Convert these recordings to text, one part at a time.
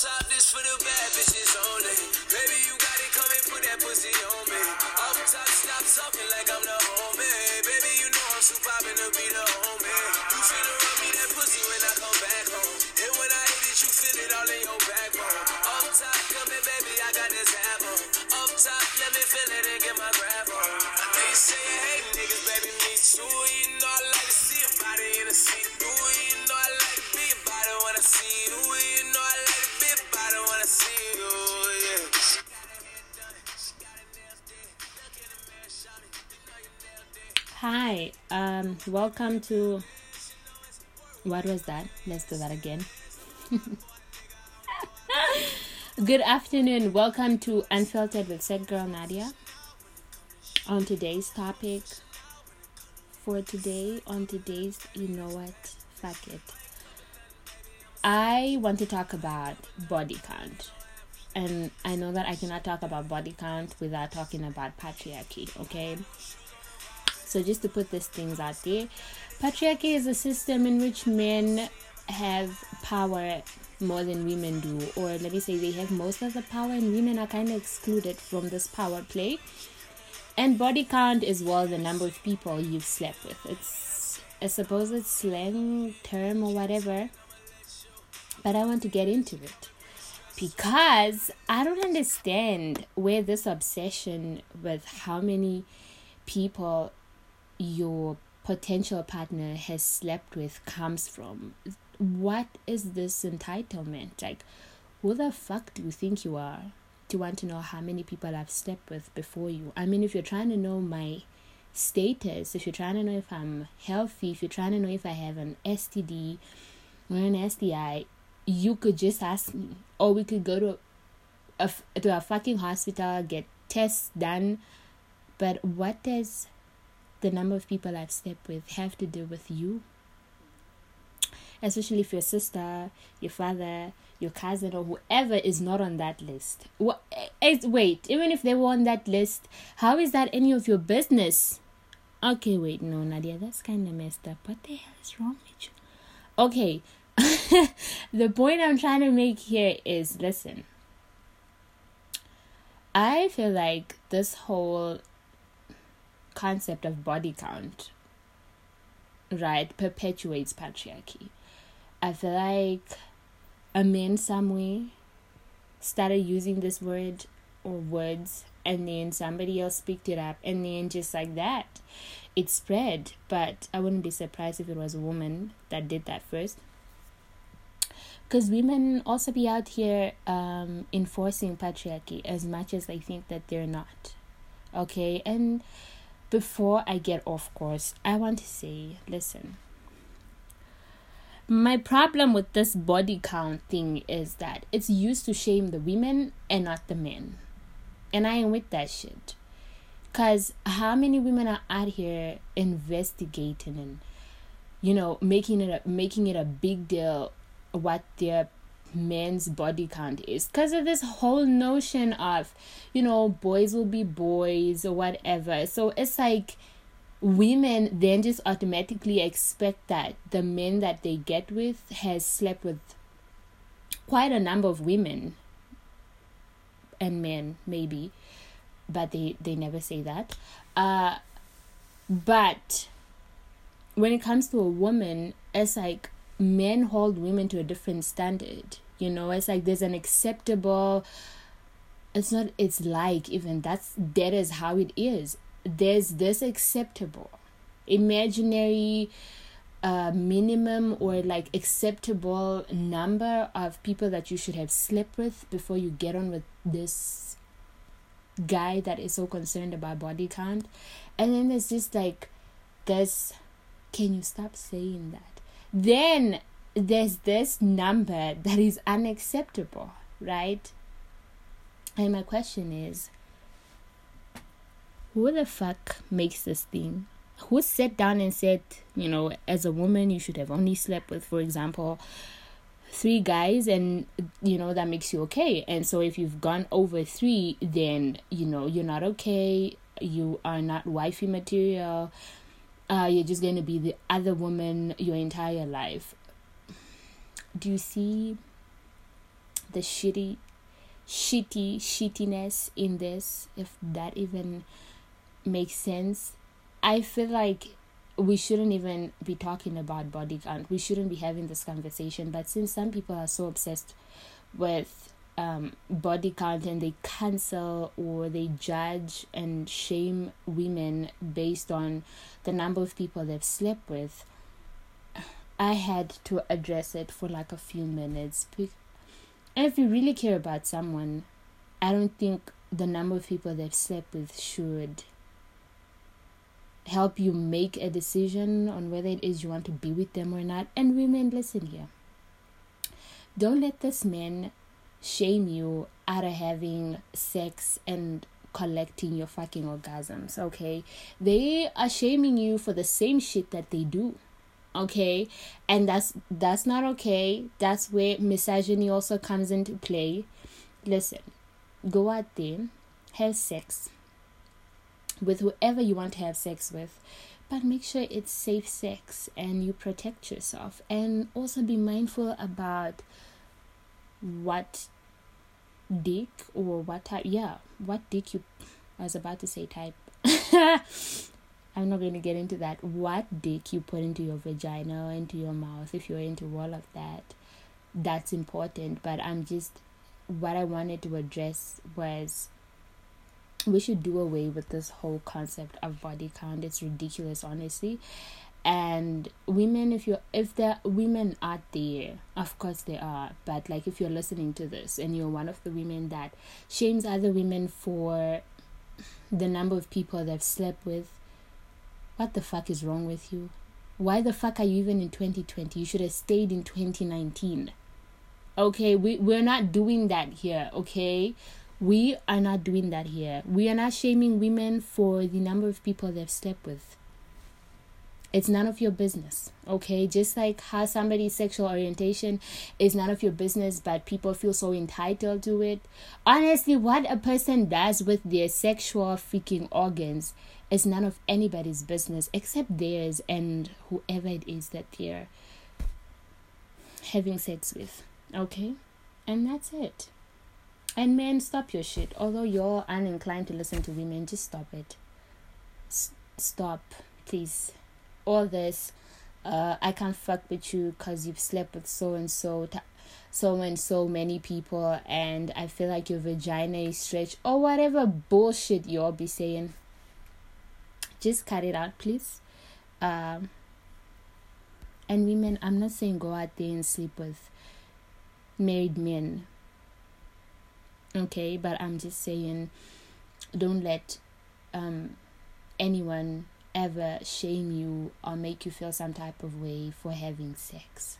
top, this for the bad bitches only. Baby, you got it, come and put that pussy on me. Off top, stop talking like I'm the homie. Baby, you know I'm too poppin' to be the homie. You finna run me that pussy when I come back home. And when I hit it, you feel it all in your backbone. Off top, come here, baby, I got this apple. Off top, let me feel it and get my grab on. They say hate niggas, baby, me too. Hi, um, welcome to. What was that? Let's do that again. Good afternoon. Welcome to Unfiltered with Set Girl Nadia. On today's topic, for today, on today's, you know what? Fuck it. I want to talk about body count. And I know that I cannot talk about body count without talking about patriarchy, okay? So just to put these things out there, patriarchy is a system in which men have power more than women do, or let me say they have most of the power, and women are kind of excluded from this power play. And body count is well the number of people you've slept with. It's a supposed slang term or whatever, but I want to get into it because I don't understand where this obsession with how many people your potential partner has slept with comes from. What is this entitlement? Like, who the fuck do you think you are to want to know how many people I've slept with before you? I mean, if you're trying to know my status, if you're trying to know if I'm healthy, if you're trying to know if I have an STD or an STI, you could just ask me, or we could go to a to a fucking hospital, get tests done. But what does the number of people I've slept with have to do with you? Especially if your sister, your father, your cousin, or whoever is not on that list. What? Eh, eh, wait, even if they were on that list, how is that any of your business? Okay, wait, no, Nadia, that's kind of messed up. What the hell is wrong with you? Okay, the point I'm trying to make here is listen. I feel like this whole concept of body count, right, perpetuates patriarchy. I feel like a man somewhere started using this word or words and then somebody else picked it up and then just like that it spread. But i wouldn't be surprised if it was a woman that did that first. Because women also be out here um, enforcing patriarchy as much as they think that they're not okay? And before i get off course i want to say listen my problem with this body count thing is that it's used to shame the women and not the men. And i ain't with that shit. Because how many women are out here investigating and you know making it a, making it a big deal what their men's body count is. Because of this whole notion of you know boys will be boys or whatever. So it's like women then just automatically expect that the men that they get with has slept with quite a number of women and men maybe. But they they never say that. Uh but when it comes to a woman it's like men hold women to a different standard you know? It's like there's an acceptable it's not it's like even that's that is how it is. There's this acceptable imaginary uh, minimum or like acceptable number of people that you should have slept with before you get on with this guy that is so concerned about body count. And then there's just like this can you stop saying that then there's this number that is unacceptable right? And my question is who the fuck makes this thing? Who sat down and said you know as a woman you should have only slept with for example three guys and you know that makes you okay? And so if you've gone over three then you know you're not okay you are not wifey material uh, you're just going to be the other woman your entire life. Do you see the shitty shitty shittiness in this if that even makes sense? I feel like we shouldn't even be talking about body count we shouldn't be having this conversation but since some people are so obsessed with um, body count and they cancel or they judge and shame women based on the number of people they've slept with i had to address it for like a few minutes if you really care about someone, I don't think the number of people they've slept with should help you make a decision on whether it is you want to be with them or not. And women, listen here. Don't let this man shame you out of having sex and collecting your fucking orgasms, okay? They are shaming you for the same shit that they do okay? And that's that's not okay. That's where misogyny also comes into play. Listen go out there have sex with whoever you want to have sex with but make sure it's safe sex and you protect yourself. And also be mindful about what dick or what type yeah what dick you I was about to say type I'm not going to get into that. What dick you put into your vagina or into your mouth, if you're into all of that, that's important. But I'm just, what I wanted to address was we should do away with this whole concept of body count. It's ridiculous, honestly. And women, if you're, if there women out there, of course there are, but like if you're listening to this and you're one of the women that shames other women for the number of people they've slept with, what the fuck is wrong with you? Why the fuck are you even in 2020? You should have stayed in 2019. Okay, we, we're not doing that here, okay? We are not doing that here. We are not shaming women for the number of people they've slept with. It's none of your business, okay? Just like how somebody's sexual orientation is none of your business, but people feel so entitled to it. Honestly, what a person does with their sexual freaking organs is none of anybody's business except theirs and whoever it is that they're having sex with. Okay? And that's it. And men, stop your shit. Although you're uninclined to listen to women, just stop it. S- stop, please. All this, uh, I can't fuck with you because you've slept with so and so, so and so many people, and I feel like your vagina is stretched, or whatever bullshit you'll be saying. Just cut it out please. Um and women i'm not saying go out there and sleep with married men okay? But i'm just saying don't let um anyone ever shame you or make you feel some type of way for having sex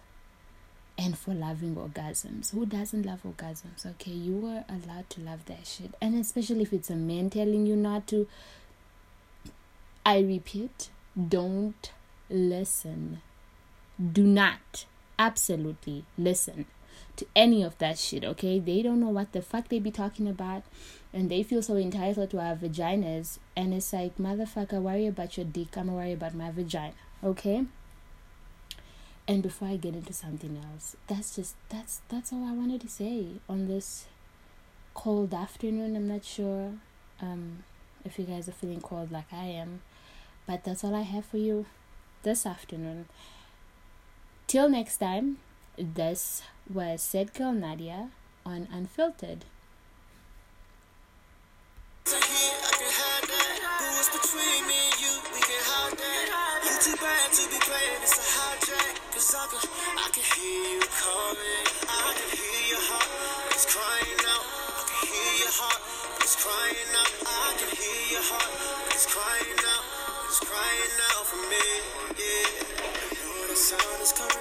and for loving orgasms. Who doesn't love orgasms? Okay, you are allowed to love that shit. And especially if it's a man telling you not to, I repeat, don't listen. Do not absolutely listen to any of that shit, okay? They don't know what the fuck they be talking about and they feel so entitled to our vaginas and it's like motherfucker worry about your dick, I'm worry about my vagina, okay? And before I get into something else, that's just that's that's all I wanted to say on this cold afternoon. I'm not sure um if you guys are feeling cold like I am. But that's all I have for you this afternoon. Till next time, this was Said Girl Nadia on Unfiltered. Crying out. I can I can hear you calling. I can hear your heart. It's crying out I can hear your heart, it's crying out. I can hear your heart, it's crying out for me. Yeah, I know the sound is coming.